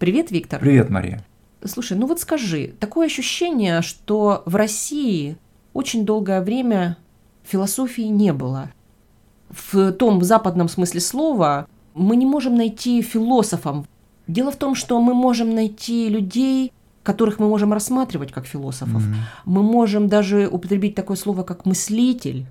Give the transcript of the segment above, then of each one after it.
Привет, Виктор. Привет, Мария. Слушай, ну вот скажи, такое ощущение, что в России очень долгое время философии не было. В том западном смысле слова мы не можем найти философов. Дело в том, что мы можем найти людей, которых мы можем рассматривать как философов. Mm-hmm. Мы можем даже употребить такое слово, как мыслитель.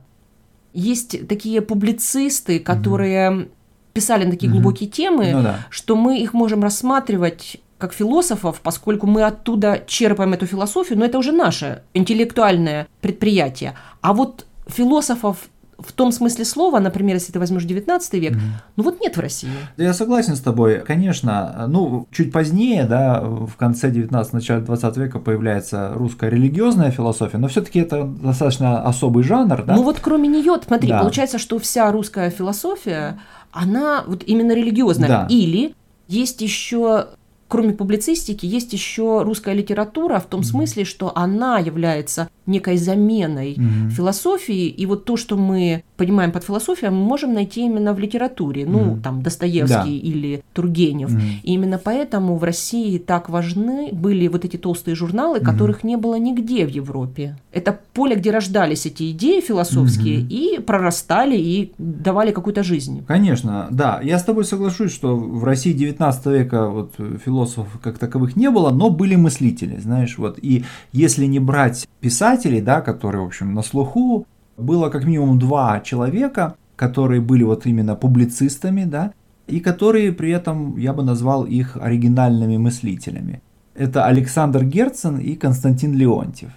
Есть такие публицисты, которые mm-hmm. Писали на такие mm-hmm. глубокие темы, ну, да. что мы их можем рассматривать как философов, поскольку мы оттуда черпаем эту философию, но это уже наше интеллектуальное предприятие. А вот философов в том смысле слова, например, если ты возьмешь 19 век, mm-hmm. ну вот нет в России. Я согласен с тобой, конечно. Ну, чуть позднее, да, в конце 19 начале 20 века появляется русская религиозная философия, но все-таки это достаточно особый жанр, да? Ну вот кроме нее, смотри, да. получается, что вся русская философия, она вот именно религиозная. Да. Или есть еще кроме публицистики, есть еще русская литература в том смысле, что она является некой заменой mm-hmm. философии, и вот то, что мы понимаем под философией, мы можем найти именно в литературе, ну, mm-hmm. там, Достоевский да. или Тургенев. Mm-hmm. И именно поэтому в России так важны были вот эти толстые журналы, которых не было нигде в Европе. Это поле, где рождались эти идеи философские и прорастали, и давали какую-то жизнь. Конечно, да. Я с тобой соглашусь, что в России 19 века вот философов как таковых не было, но были мыслители, знаешь, вот. И если не брать писать писателей, да, которые, в общем, на слуху, было как минимум два человека, которые были вот именно публицистами, да, и которые при этом, я бы назвал их оригинальными мыслителями. Это Александр Герцен и Константин Леонтьев.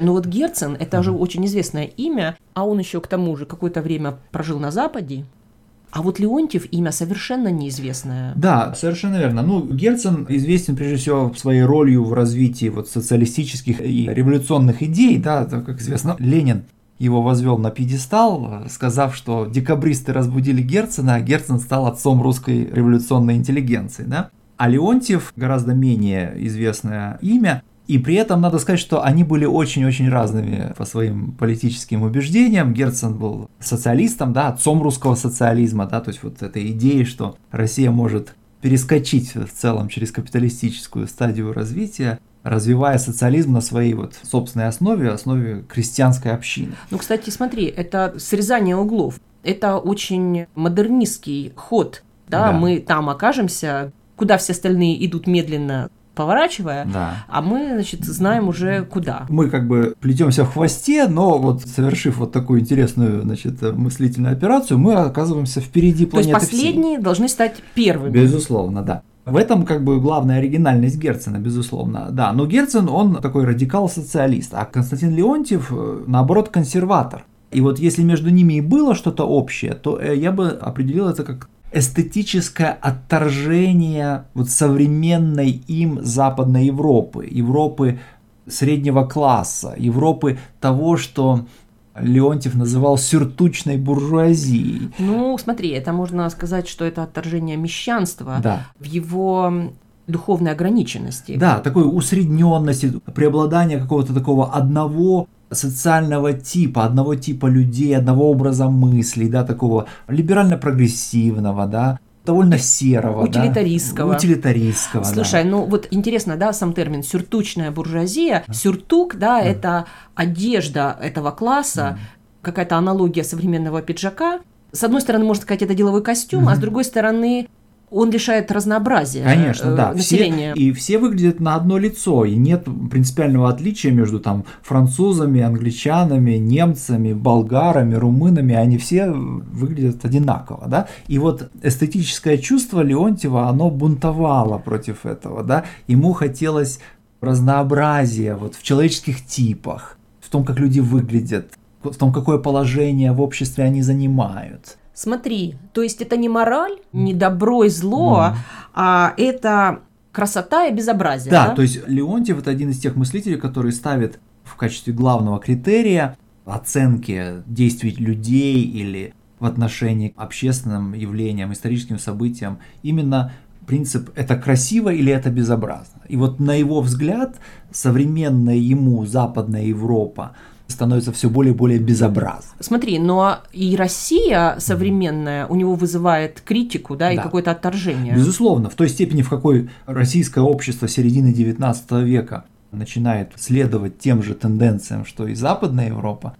Ну вот Герцен – это уже очень известное имя, а он еще к тому же какое-то время прожил на Западе, а вот Леонтьев имя совершенно неизвестное. Да, совершенно верно. Ну, Герцен известен прежде всего своей ролью в развитии вот социалистических и революционных идей, да, как известно, Ленин его возвел на пьедестал, сказав, что декабристы разбудили Герцена, а Герцен стал отцом русской революционной интеллигенции, да. А Леонтьев, гораздо менее известное имя, и при этом надо сказать, что они были очень-очень разными по своим политическим убеждениям. Герцен был социалистом, да, отцом русского социализма, да, то есть вот этой идеи, что Россия может перескочить в целом через капиталистическую стадию развития, развивая социализм на своей вот собственной основе, основе крестьянской общины. Ну, кстати, смотри, это срезание углов. Это очень модернистский ход. Да, да. мы там окажемся, куда все остальные идут медленно поворачивая, да. а мы, значит, знаем уже куда. Мы как бы плетемся в хвосте, но вот совершив вот такую интересную, значит, мыслительную операцию, мы оказываемся впереди планеты То есть последние всей. должны стать первыми. Безусловно, да. В этом как бы главная оригинальность Герцена, безусловно, да. Но Герцен, он такой радикал-социалист, а Константин Леонтьев, э, наоборот, консерватор. И вот если между ними и было что-то общее, то э, я бы определил это как эстетическое отторжение вот современной им Западной Европы, Европы среднего класса, Европы того, что Леонтьев называл сюртучной буржуазией. Ну, смотри, это можно сказать, что это отторжение мещанства да. в его духовной ограниченности. Да, такой усредненности, преобладания какого-то такого одного социального типа, одного типа людей, одного образа мыслей, да, такого либерально-прогрессивного, да, довольно серого, утилитаристского. Да? Утилитаристского. Слушай, да. ну вот интересно, да, сам термин сюртучная буржуазия. Сюртук, да, да. это одежда этого класса, да. какая-то аналогия современного пиджака. С одной стороны, можно сказать, это деловой костюм, mm а с другой стороны, он лишает разнообразия Конечно, э, да. населения. Все, и все выглядят на одно лицо, и нет принципиального отличия между там французами, англичанами, немцами, болгарами, румынами, они все выглядят одинаково, да. И вот эстетическое чувство Леонтьева, оно бунтовало против этого, да. Ему хотелось разнообразия вот в человеческих типах, в том, как люди выглядят, в том, какое положение в обществе они занимают. Смотри, то есть это не мораль, не добро и зло, mm. а это красота и безобразие. Да, да, то есть Леонтьев это один из тех мыслителей, который ставит в качестве главного критерия оценки действий людей или в отношении к общественным явлениям, историческим событиям именно принцип это красиво или это безобразно. И вот на его взгляд современная ему Западная Европа становится все более и более безобразным. Смотри, но и Россия современная у него вызывает критику, да, и Да. какое-то отторжение. Безусловно, в той степени, в какой российское общество середины XIX века начинает следовать тем же тенденциям, что и Западная Европа,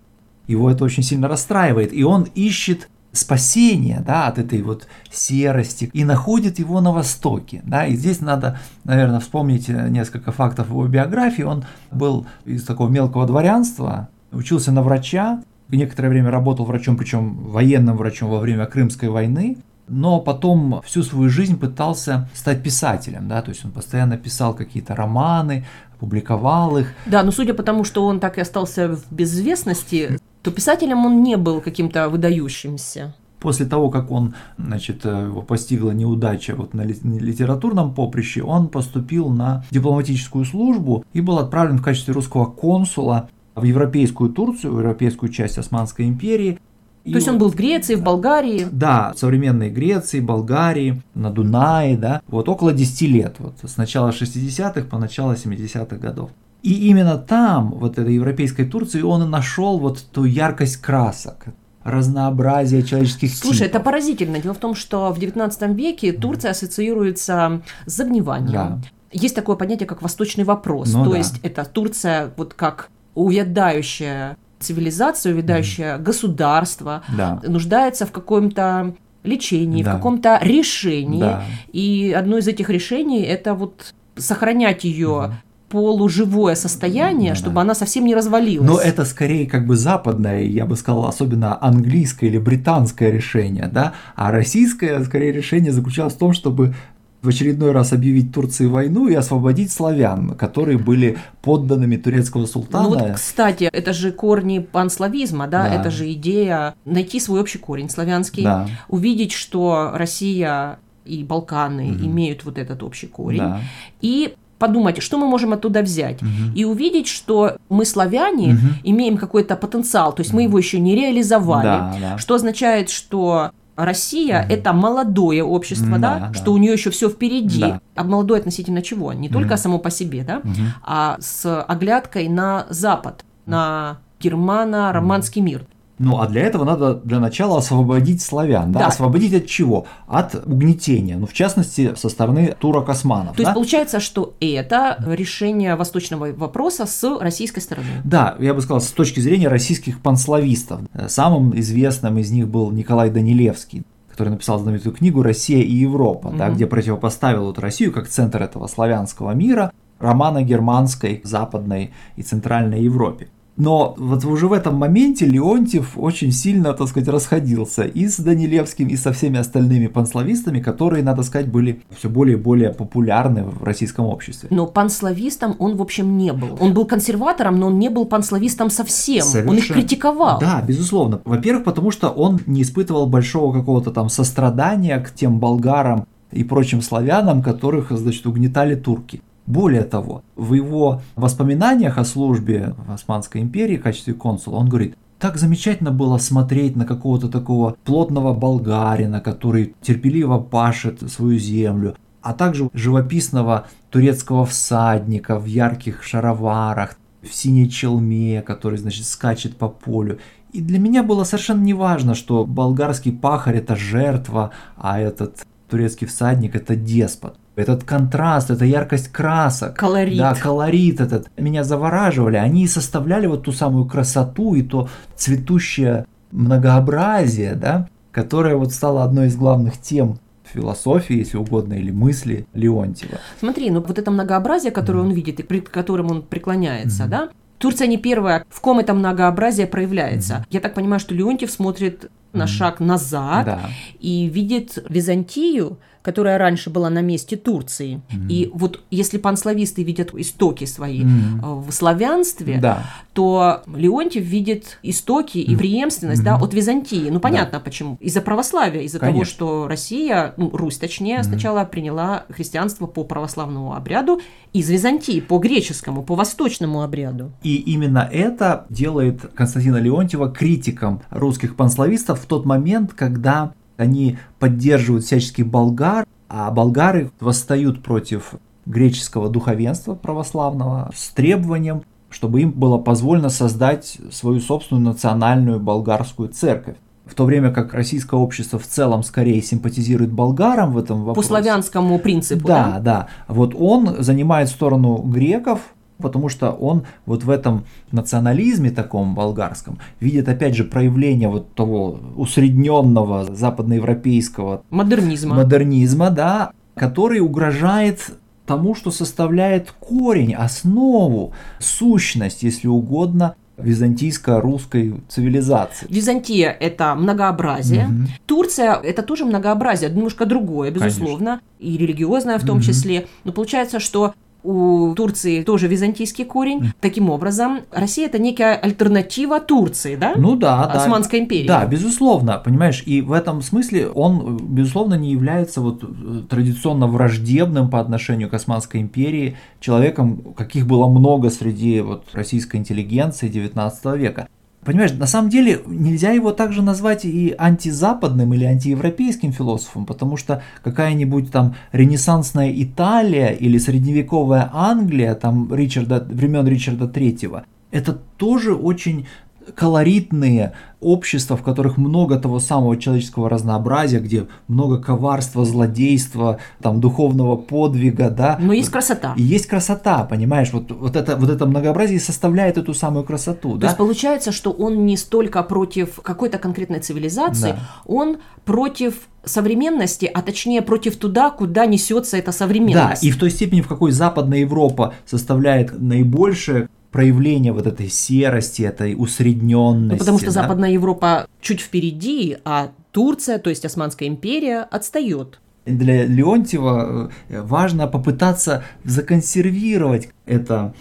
его это очень сильно расстраивает, и он ищет спасение да, от этой вот серости и находит его на Востоке. Да, и здесь надо, наверное, вспомнить несколько фактов его биографии. Он был из такого мелкого дворянства, учился на врача, некоторое время работал врачом, причем военным врачом во время Крымской войны, но потом всю свою жизнь пытался стать писателем, да, то есть он постоянно писал какие-то романы, публиковал их. Да, но судя по тому, что он так и остался в безвестности, то писателем он не был каким-то выдающимся. После того, как он, значит, э, его постигла неудача вот на ли- литературном поприще, он поступил на дипломатическую службу и был отправлен в качестве русского консула в европейскую Турцию, в европейскую часть Османской империи. И То есть он был в Греции, в Болгарии. Да, в современной Греции, Болгарии, на Дунае, да, вот около 10 лет, вот с начала 60-х по начало 70-х годов. И именно там, вот этой европейской Турции, он и нашел вот ту яркость красок, разнообразие человеческих Слушай, это типов. поразительно. Дело в том, что в XIX веке Турция ассоциируется с загниванием. Да. Есть такое понятие, как восточный вопрос. Ну То да. есть это Турция вот как увядающая цивилизация, увядающее государство, Да. нуждается в каком-то лечении, Да. в каком-то решении. Да. И одно из этих решений это вот сохранять ее полуживое состояние, Да, чтобы она совсем не развалилась. Но это скорее как бы западное, я бы сказал, особенно английское или британское решение, да, а российское скорее решение заключалось в том, чтобы в очередной раз объявить Турции войну и освободить славян, которые были подданными турецкого султана. Ну вот, кстати, это же корни панславизма, да? Да. это же идея найти свой общий корень славянский, Да. увидеть, что Россия и Балканы Мгм. имеют вот этот общий корень, Да. и подумать, что мы можем оттуда взять, Мгм. и увидеть, что мы славяне Мгм. имеем какой-то потенциал, то есть мы его еще не реализовали, Да, да. что означает, что Россия это молодое общество, да, Да, да. что у нее еще все впереди. Да. А молодое относительно чего? Не только Мгм. само по себе, да, Мгм. а с оглядкой на Запад, на германо-романский мир. Ну, а для этого надо для начала освободить славян, да? Да. Освободить от чего? От угнетения, ну, в частности, со стороны турок-османов, То да? есть получается, что это решение восточного вопроса с российской стороны. Да, я бы сказал, с точки зрения российских панславистов. Самым известным из них был Николай Данилевский, который написал знаменитую книгу «Россия и Европа», да, Мгм. где противопоставил вот Россию как центр этого славянского мира романо-германской, западной и центральной Европе. Но вот уже в этом моменте Леонтьев очень сильно, так сказать, расходился и с Данилевским, и со всеми остальными панславистами, которые, надо сказать, были все более и более популярны в российском обществе. Но панславистом он, в общем, не был. Он был консерватором, но он не был панславистом совсем. Он их Совершенно. критиковал. Да, безусловно. Во-первых, потому что он не испытывал большого какого-то там сострадания к тем болгарам и прочим славянам, которых, значит, угнетали турки. Более того, в его воспоминаниях о службе в Османской империи в качестве консула он говорит, так замечательно было смотреть на какого-то такого плотного болгарина, который терпеливо пашет свою землю, а также живописного турецкого всадника в ярких шароварах, в синей челме, который, значит, скачет по полю. И для меня было совершенно не важно, что болгарский пахарь это жертва, а этот турецкий всадник это деспот. Этот контраст, эта яркость красок, Колорит. да, колорит этот меня завораживали. Они составляли вот ту самую красоту и то цветущее многообразие, да, которое вот стало одной из главных тем философии, если угодно, или мысли Леонтьева. Смотри, ну вот это многообразие, которое он видит и пред которым он преклоняется, Мгм. да? Турция не первая, в ком это многообразие проявляется. Я так понимаю, что Леонтьев смотрит на шаг назад Да. и видит Византию, которая раньше была на месте Турции. Мгм. И вот если панслависты видят истоки свои э, в славянстве, Да. то Леонтьев видит истоки и Мгм. преемственность да, Мгм. от Византии. Ну, понятно почему. Из-за православия, из-за того, что Россия, ну, Русь точнее, Мгм. сначала приняла христианство по православному обряду из Византии, по греческому, по восточному обряду. И именно это делает Константина Леонтьева критиком русских панславистов в тот момент, когда они поддерживают всячески болгар, а болгары восстают против греческого духовенства православного с требованием, чтобы им было позволено создать свою собственную национальную болгарскую церковь. В то время как российское общество в целом скорее симпатизирует болгарам в этом вопросе. По славянскому принципу, да? Да, да. Вот он занимает сторону греков, потому что он вот в этом национализме таком болгарском видит опять же проявление вот того усредненного западноевропейского модернизма, модернизма да, который угрожает тому, что составляет корень, основу, сущность, если угодно, византийско-русской цивилизации. Византия – это многообразие. Мгм. Турция – это тоже многообразие, немножко другое, безусловно, и религиозное в том Мгм. числе. Но получается, что у Турции тоже византийский корень. Таким образом, Россия – это некая альтернатива Турции, да? Ну да, да. Османской империи. Да, безусловно, понимаешь, и в этом смысле он, безусловно, не является вот э, традиционно враждебным по отношению к Османской империи человеком, каких было много среди вот российской интеллигенции XIX века. Понимаешь, на самом деле нельзя его также назвать и антизападным или антиевропейским философом, потому что какая-нибудь там ренессансная Италия или средневековая Англия, там Ричарда, времен Ричарда Третьего, это тоже очень колоритные общества, в которых много того самого человеческого разнообразия, где много коварства, злодейства, там духовного подвига, да. Но есть красота. И есть красота, понимаешь, вот, вот, это, вот это многообразие составляет эту самую красоту, То да. есть получается, что он не столько против какой-то конкретной цивилизации, Да. он против современности, а точнее против туда, куда несется эта Да, современность. и в той степени, в какой Западная Европа составляет наибольшее проявление вот этой серости, этой усредненности. Ну, потому что да. Западная Европа чуть впереди, а Турция, то есть Османская империя, отстает. Для Леонтьева э, важно попытаться законсервировать это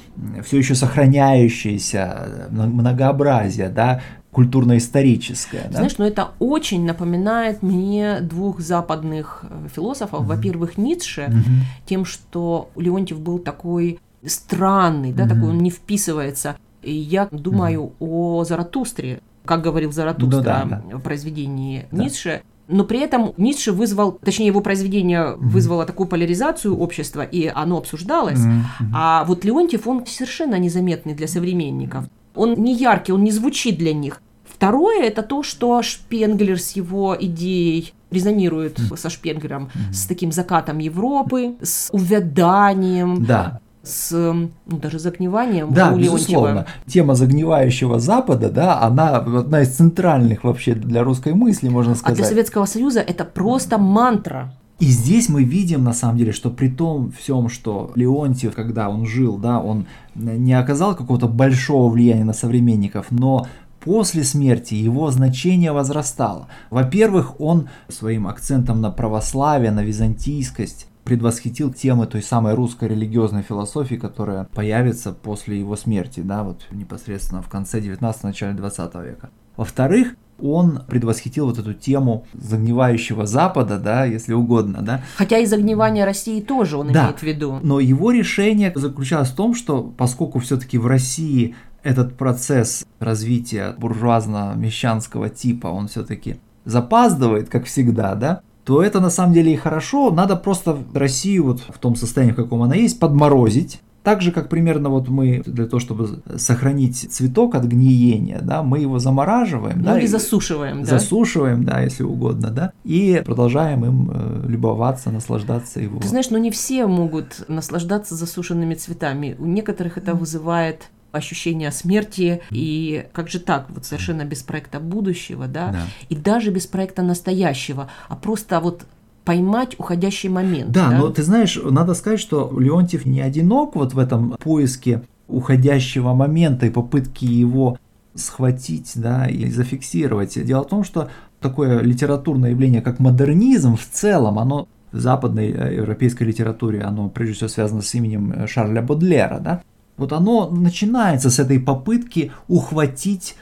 все еще сохраняющееся э, многообразие, да, культурно-историческое. да. Знаешь, но это очень напоминает мне двух западных э, философов. Во-первых, Ницше, Мгм. тем, что Леонтьев был такой странный, да, Мгм. такой он не вписывается. И я думаю о Заратустре, как говорил Заратустра Ну да, да. в произведении Да. Ницше. Но при этом Ницше вызвал, точнее его произведение вызвало такую поляризацию общества, и оно обсуждалось. Мгм. А вот Леонтьев, он совершенно незаметный для современников. Он не яркий, он не звучит для них. Второе – это то, что Шпенглер с его идеей резонирует со Шпенглером, с таким закатом Европы, с увяданием, Да, с ну, даже загниванием да, у безусловно. Леонтьева. Тема загнивающего Запада, да, она одна из центральных вообще для русской мысли, можно А сказать. для Советского Союза это просто мантра. И здесь мы видим, на самом деле, что при том всем, что Леонтьев, когда он жил, да, он не оказал какого-то большого влияния на современников, но после смерти его значение возрастало. Во-первых, он своим акцентом на православие, на византийскость предвосхитил темы той самой русской религиозной философии, которая появится после его смерти, да, вот непосредственно в конце 19 начале 20 века. Во-вторых, он предвосхитил вот эту тему загнивающего Запада, да, если угодно, да. Хотя и загнивание России тоже он Да. имеет в виду. Но его решение заключалось в том, что поскольку все-таки в России этот процесс развития буржуазно-мещанского типа, он все-таки запаздывает, как всегда, да, то это на самом деле и хорошо. Надо просто Россию вот в том состоянии, в каком она есть, подморозить. Так же, как примерно вот мы для того, чтобы сохранить цветок от гниения, да, мы его замораживаем, Ну да, или и засушиваем, да? засушиваем, да, если угодно, да, и продолжаем им э, любоваться, наслаждаться его. Ты знаешь, но не все могут наслаждаться засушенными цветами. У некоторых это вызывает ощущение смерти, и как же так, вот совершенно без проекта будущего, да, Да. и даже без проекта настоящего, а просто вот поймать уходящий момент. Да, но ты знаешь, надо сказать, что Леонтьев не одинок вот в этом поиске уходящего момента и попытки его схватить, да, и зафиксировать. Дело в том, что такое литературное явление, как модернизм в целом, оно в западной э, европейской литературе, оно прежде всего связано с именем Шарля Бодлера, да, вот оно начинается с этой попытки ухватить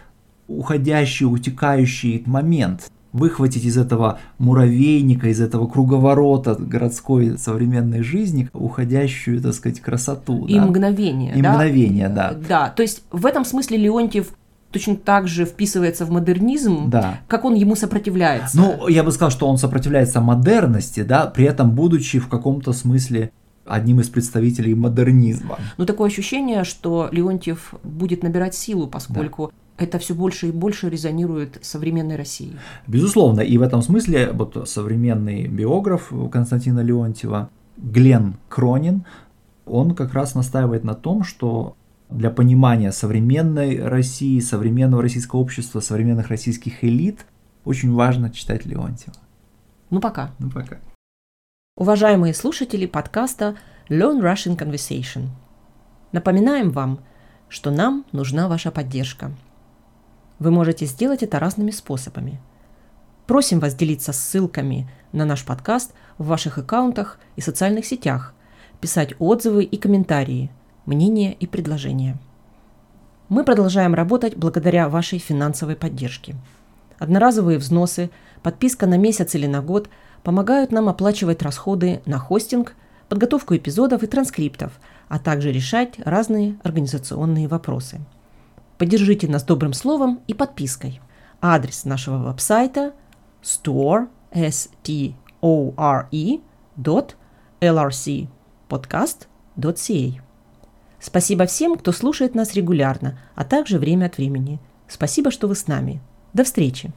уходящий, утекающий момент, выхватить из этого муравейника, из этого круговорота городской современной жизни уходящую, так сказать, красоту. И да? мгновение, И да? мгновение, да. Да, то есть в этом смысле Леонтьев точно так же вписывается в модернизм, Да. как он ему сопротивляется. Ну, я бы сказал, что он сопротивляется модерности, да, при этом будучи в каком-то смысле одним из представителей модернизма. Ну, такое ощущение, что Леонтьев будет набирать силу, поскольку да. это все больше и больше резонирует с современной Россией. Безусловно, и в этом смысле вот современный биограф Константина Леонтьева Глен Кронин, он как раз настаивает на том, что для понимания современной России, современного российского общества, современных российских элит очень важно читать Леонтьева. Ну пока. Ну пока. Уважаемые слушатели подкаста Learn Russian Conversation. Напоминаем вам, что нам нужна ваша поддержка. Вы можете сделать это разными способами. Просим вас делиться ссылками на наш подкаст в ваших аккаунтах и социальных сетях, писать отзывы и комментарии – мнения и предложения. Мы продолжаем работать благодаря вашей финансовой поддержке. Одноразовые взносы, подписка на месяц или на год помогают нам оплачивать расходы на хостинг, подготовку эпизодов и транскриптов, а также решать разные организационные вопросы. Поддержите нас добрым словом и подпиской. Адрес нашего веб-сайта store, s t o r -E, lrcpodcast.ca. Спасибо всем, кто слушает нас регулярно, а также время от времени. Спасибо, что вы с нами. До встречи!